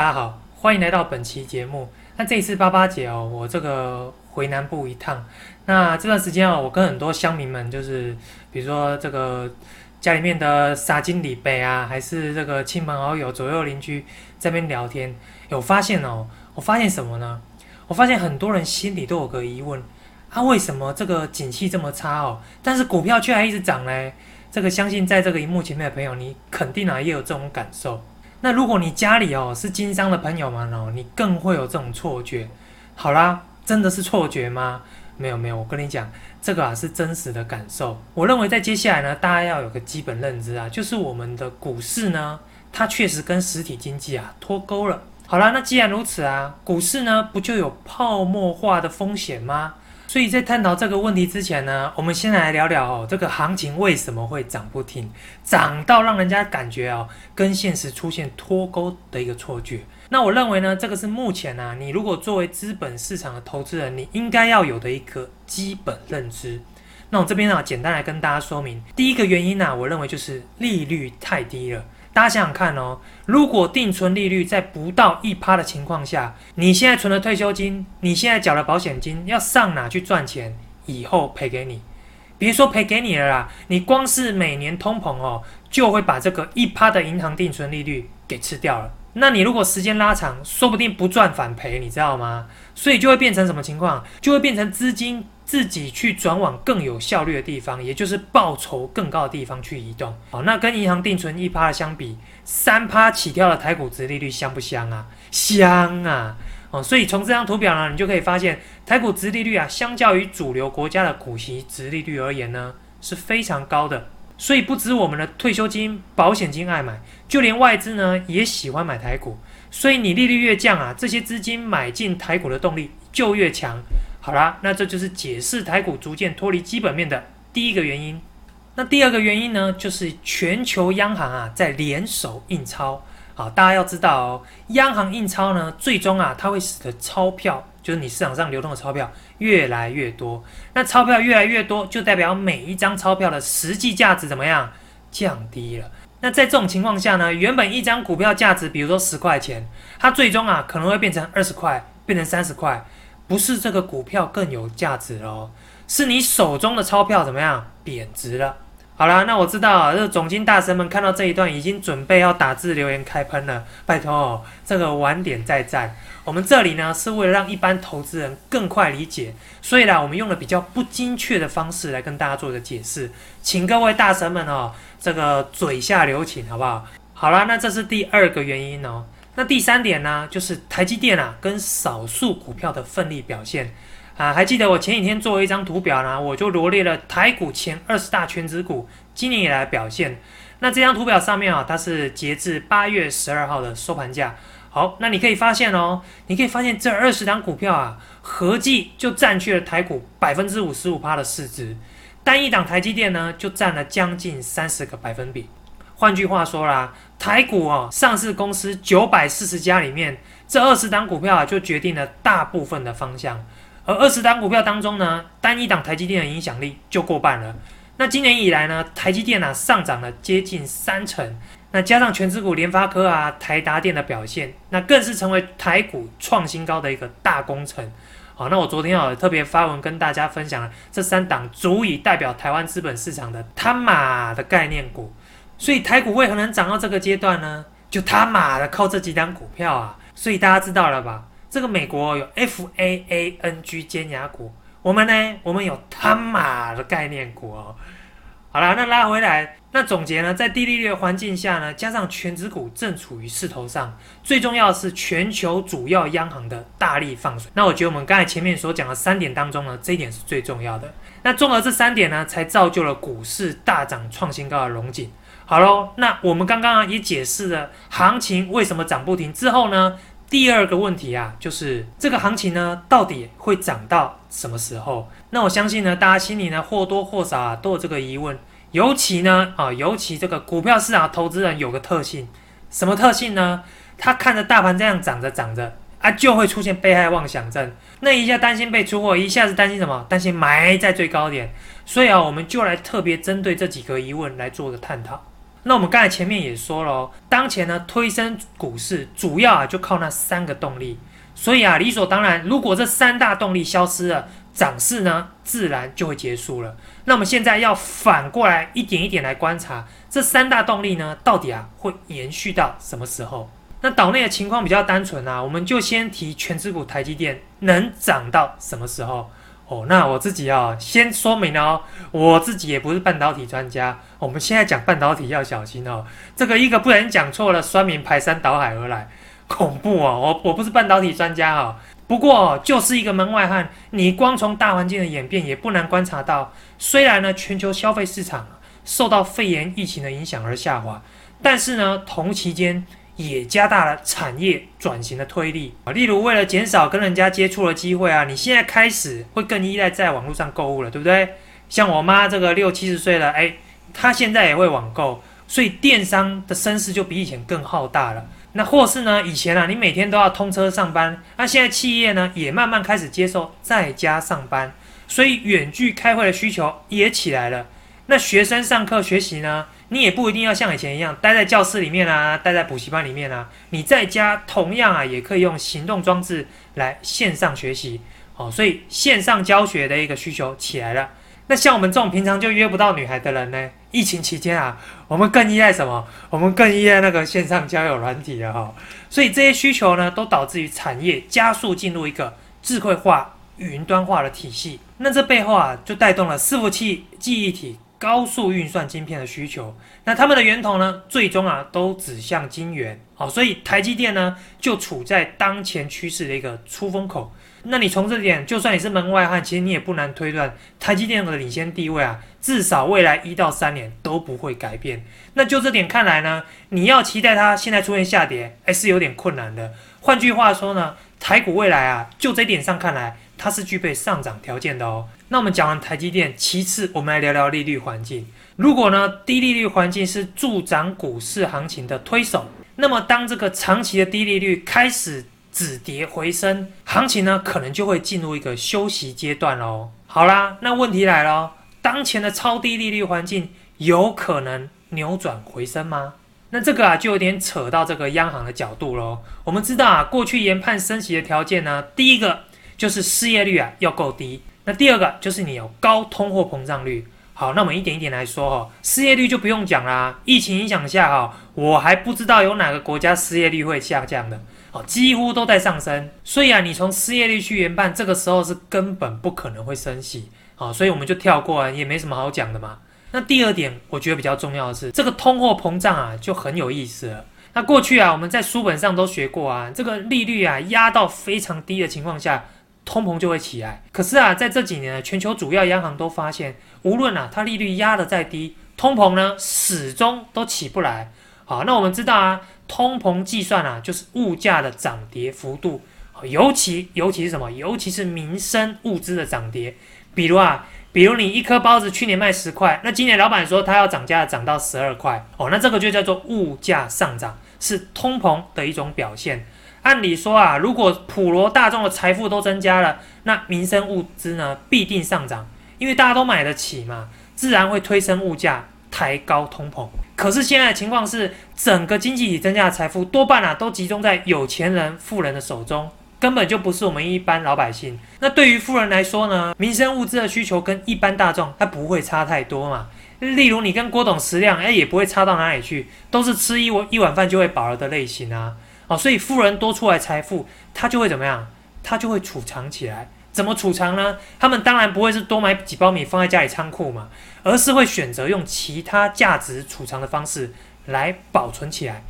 大家好，欢迎来到本期节目。那这一次八八节哦，我这个回南部一趟。那这段时间哦，我跟很多乡民们，就是比如说这个家里面的沙金里辈啊，还是这个亲朋好友、左右邻居这边聊天，有发现哦，我发现什么呢？我发现很多人心里都有个疑问：啊，为什么这个景气这么差哦，但是股票却还一直涨嘞？这个相信在这个荧幕前面的朋友，你肯定啊也有这种感受。那如果你家里哦是经商的朋友们哦，你更会有这种错觉。好啦，真的是错觉吗？没有没有，我跟你讲，这个啊是真实的感受。我认为在接下来呢，大家要有个基本认知啊，就是我们的股市呢，它确实跟实体经济啊脱钩了。好啦，那既然如此啊，股市呢不就有泡沫化的风险吗？所以在探讨这个问题之前呢，我们先来聊聊哦，这个行情为什么会涨不停，涨到让人家感觉哦，跟现实出现脱钩的一个错觉。那我认为呢，这个是目前呢，你如果作为资本市场的投资人，你应该要有的一个基本认知。那我这边呢，简单来跟大家说明，第一个原因呢，我认为就是利率太低了。大家想想看哦，如果定存利率在不到一趴的情况下，你现在存的退休金，你现在缴的保险金，要上哪去赚钱？以后赔给你，别说赔给你了啦，你光是每年通膨哦，就会把这个一趴的银行定存利率给吃掉了。那你如果时间拉长，说不定不赚反赔，你知道吗？所以就会变成什么情况？就会变成资金。自己去转往更有效率的地方，也就是报酬更高的地方去移动。好，那跟银行定存一趴的相比，三趴起跳的台股值利率香不香啊？香啊！哦，所以从这张图表呢，你就可以发现，台股值利率啊，相较于主流国家的股息值利率而言呢，是非常高的。所以不止我们的退休金、保险金爱买，就连外资呢也喜欢买台股。所以你利率越降啊，这些资金买进台股的动力就越强。好啦，那这就是解释台股逐渐脱离基本面的第一个原因。那第二个原因呢，就是全球央行啊在联手印钞。好，大家要知道哦，央行印钞呢，最终啊它会使得钞票，就是你市场上流动的钞票越来越多。那钞票越来越多，就代表每一张钞票的实际价值怎么样降低了？那在这种情况下呢，原本一张股票价值，比如说十块钱，它最终啊可能会变成二十块，变成三十块。不是这个股票更有价值哦，是你手中的钞票怎么样贬值了？好了，那我知道啊这总经大神们看到这一段已经准备要打字留言开喷了。拜托，这个晚点再战。我们这里呢是为了让一般投资人更快理解，所以呢我们用了比较不精确的方式来跟大家做一个解释，请各位大神们哦，这个嘴下留情好不好？好了，那这是第二个原因哦。那第三点呢，就是台积电啊，跟少数股票的奋力表现啊，还记得我前几天做了一张图表呢，我就罗列了台股前二十大全指股今年以来表现。那这张图表上面啊，它是截至八月十二号的收盘价。好，那你可以发现哦，你可以发现这二十档股票啊，合计就占据了台股百分之五十五趴的市值，单一档台积电呢，就占了将近三十个百分比。换句话说啦，台股哦，上市公司九百四十家里面，这二十档股票啊，就决定了大部分的方向。而二十档股票当中呢，单一档台积电的影响力就过半了。那今年以来呢，台积电啊上涨了接近三成。那加上全资股联发科啊、台达电的表现，那更是成为台股创新高的一个大工程。好，那我昨天啊特别发文跟大家分享了这三档足以代表台湾资本市场的他妈的概念股。所以台股为何能涨到这个阶段呢？就他妈的靠这几张股票啊！所以大家知道了吧？这个美国有 F A A N G 尖牙股，我们呢，我们有他妈的概念股哦。好了，那拉回来，那总结呢，在低利率环境下呢，加上全指股正处于势头上，最重要是全球主要央行的大力放水。那我觉得我们刚才前面所讲的三点当中呢，这一点是最重要的。那综合这三点呢，才造就了股市大涨创新高的龙井。好喽，那我们刚刚啊也解释了行情为什么涨不停之后呢，第二个问题啊就是这个行情呢到底会涨到什么时候？那我相信呢大家心里呢或多或少啊都有这个疑问，尤其呢啊尤其这个股票市场投资人有个特性，什么特性呢？他看着大盘这样涨着涨着啊就会出现被害妄想症，那一下担心被出货，一下子担心什么？担心埋在最高点，所以啊我们就来特别针对这几个疑问来做个探讨。那我们刚才前面也说了哦，当前呢推升股市主要啊就靠那三个动力，所以啊理所当然，如果这三大动力消失了，涨势呢自然就会结束了。那我们现在要反过来一点一点来观察，这三大动力呢到底啊会延续到什么时候？那岛内的情况比较单纯啊，我们就先提全指股台积电能涨到什么时候？哦，那我自己啊，先说明哦，我自己也不是半导体专家。我们现在讲半导体要小心哦，这个一个不能讲错了，酸民排山倒海而来，恐怖哦！我我不是半导体专家哈，不过就是一个门外汉。你光从大环境的演变，也不难观察到，虽然呢全球消费市场受到肺炎疫情的影响而下滑，但是呢同期间。也加大了产业转型的推力啊，例如为了减少跟人家接触的机会啊，你现在开始会更依赖在网络上购物了，对不对？像我妈这个六七十岁了，哎，她现在也会网购，所以电商的声势就比以前更浩大了。那或是呢，以前啊，你每天都要通车上班，那现在企业呢也慢慢开始接受在家上班，所以远距开会的需求也起来了。那学生上课学习呢？你也不一定要像以前一样待在教室里面啊，待在补习班里面啊。你在家同样啊，也可以用行动装置来线上学习。哦，所以线上教学的一个需求起来了。那像我们这种平常就约不到女孩的人呢？疫情期间啊，我们更依赖什么？我们更依赖那个线上交友软体了哈。所以这些需求呢，都导致于产业加速进入一个智慧化、云端化的体系。那这背后啊，就带动了伺服器、记忆体。高速运算晶片的需求，那它们的源头呢？最终啊，都指向晶圆。好，所以台积电呢，就处在当前趋势的一个出风口。那你从这点，就算你是门外汉，其实你也不难推断，台积电的领先地位啊，至少未来一到三年都不会改变。那就这点看来呢，你要期待它现在出现下跌，还是有点困难的。换句话说呢，台股未来啊，就这点上看来，它是具备上涨条件的哦。那我们讲完台积电，其次我们来聊聊利率环境。如果呢低利率环境是助长股市行情的推手，那么当这个长期的低利率开始止跌回升，行情呢可能就会进入一个休息阶段喽。好啦，那问题来了，当前的超低利率环境有可能扭转回升吗？那这个啊就有点扯到这个央行的角度喽。我们知道啊，过去研判升息的条件呢，第一个就是失业率啊要够低。那第二个就是你有高通货膨胀率。好，那我们一点一点来说哈，失业率就不用讲啦。疫情影响下哈，我还不知道有哪个国家失业率会下降的，哦，几乎都在上升。所以啊，你从失业率去研判，这个时候是根本不可能会升息。好，所以我们就跳过啊，也没什么好讲的嘛。那第二点，我觉得比较重要的是，这个通货膨胀啊，就很有意思了。那过去啊，我们在书本上都学过啊，这个利率啊压到非常低的情况下。通膨就会起来。可是啊，在这几年，全球主要央行都发现，无论啊它利率压得再低，通膨呢始终都起不来。好，那我们知道啊，通膨计算啊就是物价的涨跌幅度，尤其尤其是什么？尤其是民生物资的涨跌。比如啊，比如你一颗包子去年卖十块，那今年老板说他要涨价，涨到十二块。哦，那这个就叫做物价上涨，是通膨的一种表现。按理说啊，如果普罗大众的财富都增加了，那民生物资呢必定上涨，因为大家都买得起嘛，自然会推升物价，抬高通膨。可是现在的情况是，整个经济体增加的财富多半啊都集中在有钱人、富人的手中，根本就不是我们一般老百姓。那对于富人来说呢，民生物资的需求跟一般大众它不会差太多嘛。例如你跟郭董食量，哎，也不会差到哪里去，都是吃一碗一碗饭就会饱了的类型啊。哦，所以富人多出来财富，他就会怎么样？他就会储藏起来。怎么储藏呢？他们当然不会是多买几包米放在家里仓库嘛，而是会选择用其他价值储藏的方式来保存起来。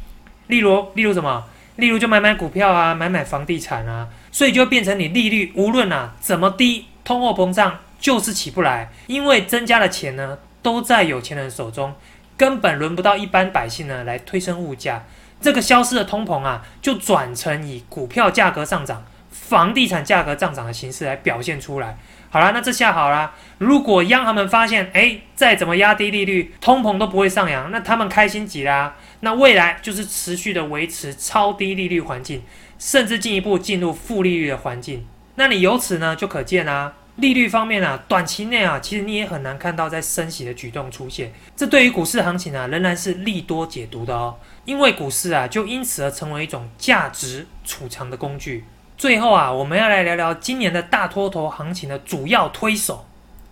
例如，例如什么？例如就买买股票啊，买买房地产啊。所以就变成你利率无论啊怎么低，通货膨胀就是起不来，因为增加的钱呢都在有钱人手中，根本轮不到一般百姓呢来推升物价。这个消失的通膨啊，就转成以股票价格上涨、房地产价格上涨的形式来表现出来。好了，那这下好了，如果央行们发现，哎，再怎么压低利率，通膨都不会上扬，那他们开心极啦。那未来就是持续的维持超低利率环境，甚至进一步进入负利率的环境。那你由此呢就可见啊，利率方面啊，短期内啊，其实你也很难看到在升息的举动出现。这对于股市行情啊，仍然是利多解读的哦。因为股市啊，就因此而成为一种价值储藏的工具。最后啊，我们要来聊聊今年的大脱头行情的主要推手，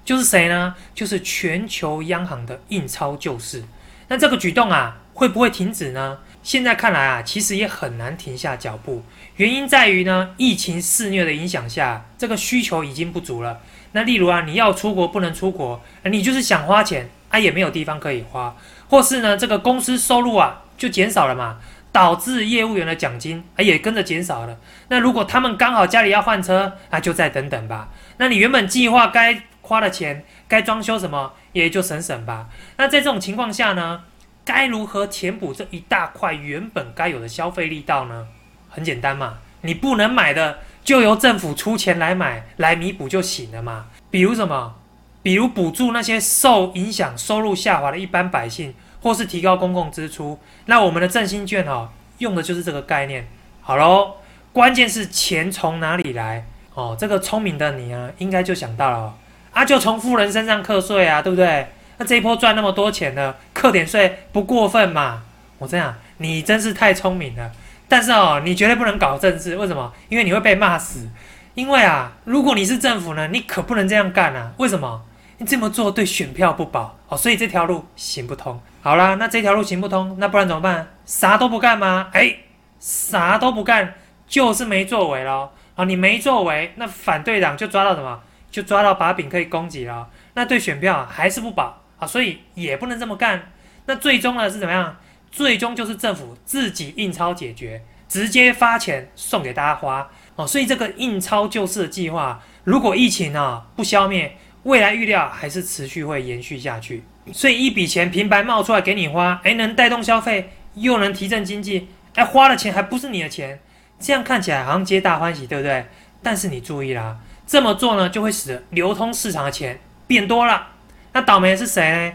就是谁呢？就是全球央行的印钞救市。那这个举动啊，会不会停止呢？现在看来啊，其实也很难停下脚步。原因在于呢，疫情肆虐的影响下，这个需求已经不足了。那例如啊，你要出国不能出国，你就是想花钱啊，也没有地方可以花，或是呢，这个公司收入啊就减少了嘛，导致业务员的奖金啊也跟着减少了。那如果他们刚好家里要换车啊，就再等等吧。那你原本计划该花的钱，该装修什么也就省省吧。那在这种情况下呢，该如何填补这一大块原本该有的消费力道呢？很简单嘛，你不能买的就由政府出钱来买，来弥补就行了嘛。比如什么？比如补助那些受影响、收入下滑的一般百姓，或是提高公共支出。那我们的振兴券哦，用的就是这个概念。好喽，关键是钱从哪里来哦？这个聪明的你啊，应该就想到了啊，就从富人身上课税啊，对不对？那这一波赚那么多钱呢，课点税不过分嘛？我这样，你真是太聪明了。但是哦，你绝对不能搞政治，为什么？因为你会被骂死。因为啊，如果你是政府呢，你可不能这样干啊！为什么？你这么做对选票不保哦，所以这条路行不通。好啦，那这条路行不通，那不然怎么办？啥都不干吗？哎，啥都不干就是没作为咯。啊！你没作为，那反对党就抓到什么？就抓到把柄可以攻击了。那对选票还是不保啊，所以也不能这么干。那最终呢是怎么样？最终就是政府自己印钞解决，直接发钱送给大家花哦。所以这个印钞救市的计划，如果疫情啊不消灭，未来预料还是持续会延续下去。所以一笔钱平白冒出来给你花，哎，能带动消费，又能提振经济，哎，花的钱还不是你的钱，这样看起来好像皆大欢喜，对不对？但是你注意啦，这么做呢，就会使得流通市场的钱变多了。那倒霉是谁呢？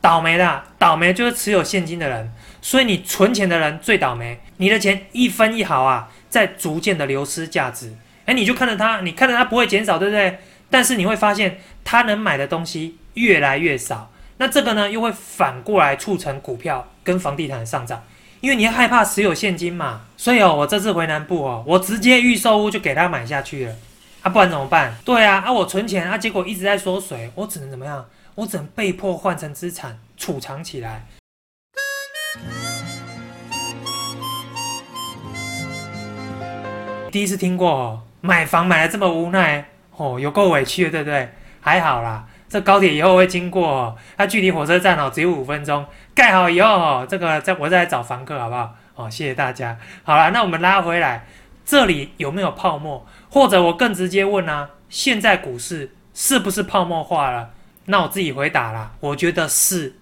倒霉的，倒霉就是持有现金的人。所以你存钱的人最倒霉，你的钱一分一毫啊，在逐渐的流失价值。哎，你就看着它，你看着它不会减少，对不对？但是你会发现，它能买的东西越来越少。那这个呢，又会反过来促成股票跟房地产的上涨，因为你害怕持有现金嘛。所以哦，我这次回南部哦，我直接预售屋就给他买下去了。啊，不然怎么办？对啊，啊，我存钱啊，结果一直在缩水，我只能怎么样？我只能被迫换成资产储藏起来。第一次听过买房买的这么无奈哦，有够委屈的，对不对？还好啦，这高铁以后会经过，它距离火车站哦只有五分钟。盖好以后哦，这个再我再来找房客好不好？哦，谢谢大家。好了，那我们拉回来，这里有没有泡沫？或者我更直接问啊，现在股市是不是泡沫化了？那我自己回答啦，我觉得是。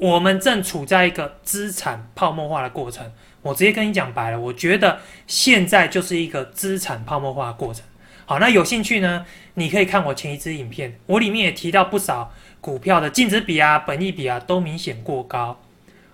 我们正处在一个资产泡沫化的过程。我直接跟你讲白了，我觉得现在就是一个资产泡沫化的过程。好，那有兴趣呢？你可以看我前一支影片，我里面也提到不少股票的净值比啊、本益比啊都明显过高。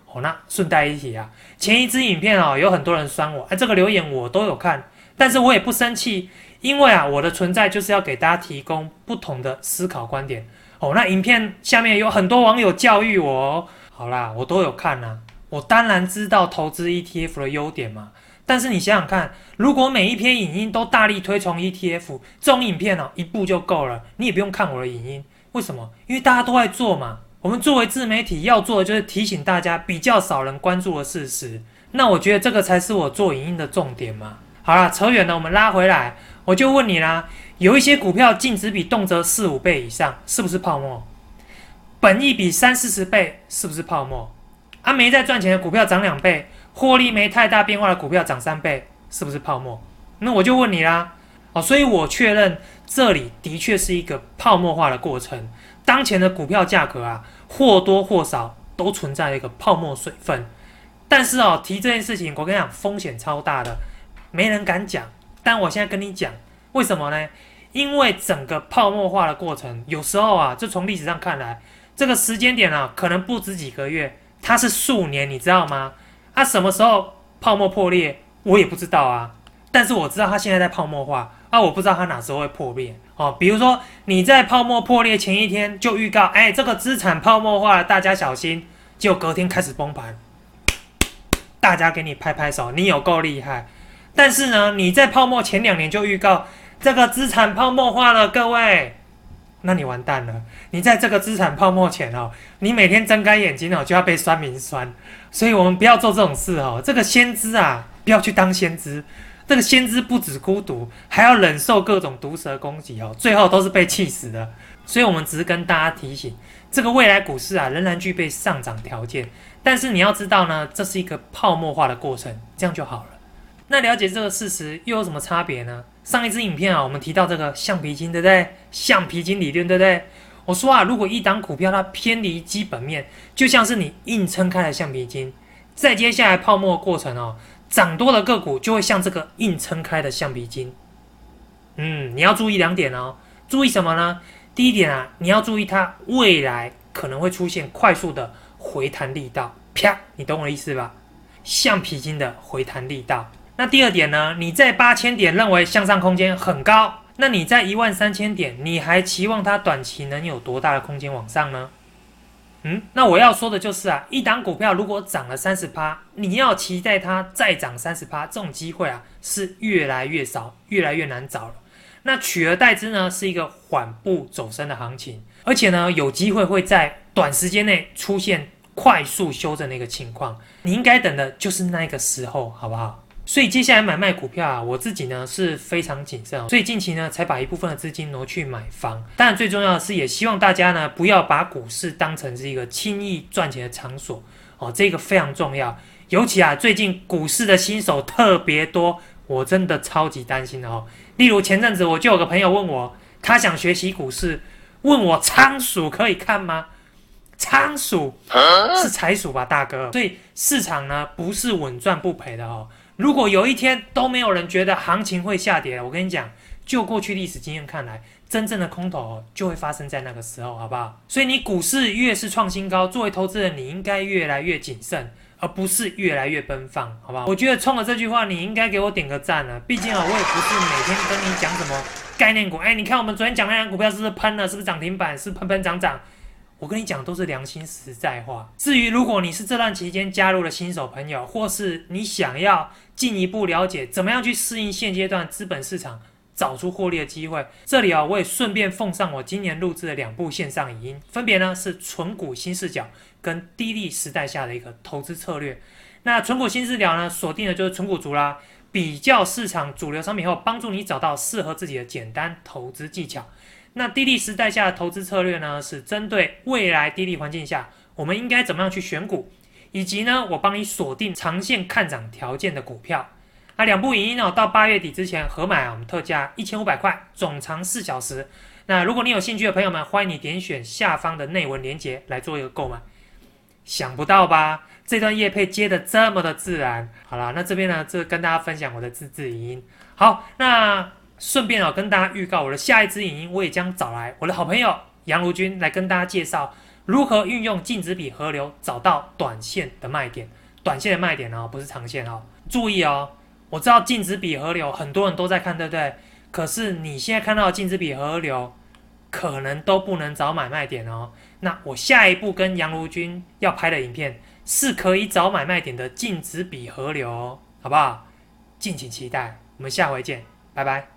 好，那顺带一提啊，前一支影片哦，有很多人酸我，哎，这个留言我都有看，但是我也不生气，因为啊，我的存在就是要给大家提供不同的思考观点。哦，那影片下面有很多网友教育我，好啦，我都有看呐。我当然知道投资 ETF 的优点嘛，但是你想想看，如果每一篇影音都大力推崇 ETF，这种影片哦，一部就够了，你也不用看我的影音。为什么？因为大家都在做嘛。我们作为自媒体要做的就是提醒大家比较少人关注的事实。那我觉得这个才是我做影音的重点嘛。好啦，扯远了，我们拉回来，我就问你啦。有一些股票净值比动辄四五倍以上，是不是泡沫？本益比三四十倍，是不是泡沫？啊，没在赚钱的股票涨两倍，获利没太大变化的股票涨三倍，是不是泡沫？那我就问你啦，哦，所以我确认这里的确是一个泡沫化的过程。当前的股票价格啊，或多或少都存在一个泡沫水分。但是哦，提这件事情，我跟你讲，风险超大的，没人敢讲。但我现在跟你讲。为什么呢？因为整个泡沫化的过程，有时候啊，就从历史上看来，这个时间点啊，可能不止几个月，它是数年，你知道吗？它什么时候泡沫破裂，我也不知道啊。但是我知道它现在在泡沫化，啊，我不知道它哪时候会破裂哦。比如说你在泡沫破裂前一天就预告，哎，这个资产泡沫化了，大家小心。结果隔天开始崩盘，大家给你拍拍手，你有够厉害。但是呢，你在泡沫前两年就预告这个资产泡沫化了，各位，那你完蛋了。你在这个资产泡沫前哦，你每天睁开眼睛哦就要被酸民酸。所以我们不要做这种事哦。这个先知啊，不要去当先知。这个先知不止孤独，还要忍受各种毒蛇攻击哦，最后都是被气死的。所以，我们只是跟大家提醒，这个未来股市啊，仍然具备上涨条件。但是你要知道呢，这是一个泡沫化的过程，这样就好了。那了解这个事实又有什么差别呢？上一支影片啊，我们提到这个橡皮筋，对不对？橡皮筋理论，对不对？我说啊，如果一档股票它偏离基本面，就像是你硬撑开的橡皮筋，再接下来泡沫过程哦。涨多的个股就会像这个硬撑开的橡皮筋。嗯，你要注意两点哦。注意什么呢？第一点啊，你要注意它未来可能会出现快速的回弹力道，啪，你懂我的意思吧？橡皮筋的回弹力道。那第二点呢？你在八千点认为向上空间很高，那你在一万三千点，你还期望它短期能有多大的空间往上呢？嗯，那我要说的就是啊，一档股票如果涨了三十趴，你要期待它再涨三十趴，这种机会啊是越来越少，越来越难找了。那取而代之呢，是一个缓步走升的行情，而且呢，有机会会在短时间内出现快速修正的一个情况。你应该等的就是那个时候，好不好？所以接下来买卖股票啊，我自己呢是非常谨慎，所以近期呢才把一部分的资金挪去买房。当然最重要的是，也希望大家呢不要把股市当成是一个轻易赚钱的场所哦，这个非常重要。尤其啊，最近股市的新手特别多，我真的超级担心的哦。例如前阵子我就有个朋友问我，他想学习股市，问我仓鼠可以看吗？仓鼠是财鼠吧，大哥？所以市场呢不是稳赚不赔的哦。如果有一天都没有人觉得行情会下跌了，我跟你讲，就过去历史经验看来，真正的空头就会发生在那个时候，好不好？所以你股市越是创新高，作为投资人，你应该越来越谨慎，而不是越来越奔放，好不好？我觉得冲了这句话，你应该给我点个赞了。毕竟啊，我也不是每天跟你讲什么概念股，哎，你看我们昨天讲那两股票是不是喷了？是不是涨停板？是喷喷涨涨？我跟你讲，都是良心实在话。至于如果你是这段期间加入了新手朋友，或是你想要进一步了解怎么样去适应现阶段资本市场，找出获利的机会，这里啊，我也顺便奉上我今年录制的两部线上影音，分别呢是纯股新视角跟低利时代下的一个投资策略。那纯股新视角呢，锁定的就是纯股族啦，比较市场主流商品后，帮助你找到适合自己的简单投资技巧。那低利时代下的投资策略呢，是针对未来低利环境下，我们应该怎么样去选股，以及呢，我帮你锁定长线看涨条件的股票。那两部影音呢，到八月底之前合买啊，我们特价一千五百块，总长四小时。那如果你有兴趣的朋友们，欢迎你点选下方的内文链接来做一个购买。想不到吧？这段叶配接的这么的自然。好了，那这边呢，这跟大家分享我的自制影音。好，那。顺便啊，跟大家预告我的下一支影音，我也将找来我的好朋友杨如君来跟大家介绍如何运用净值比河流找到短线的卖点。短线的卖点哦，不是长线哦。注意哦，我知道净值比河流很多人都在看，对不对？可是你现在看到的净值比河流，可能都不能找买卖点哦。那我下一步跟杨如君要拍的影片，是可以找买卖点的净值比河流，哦好不好？敬请期待，我们下回见，拜拜。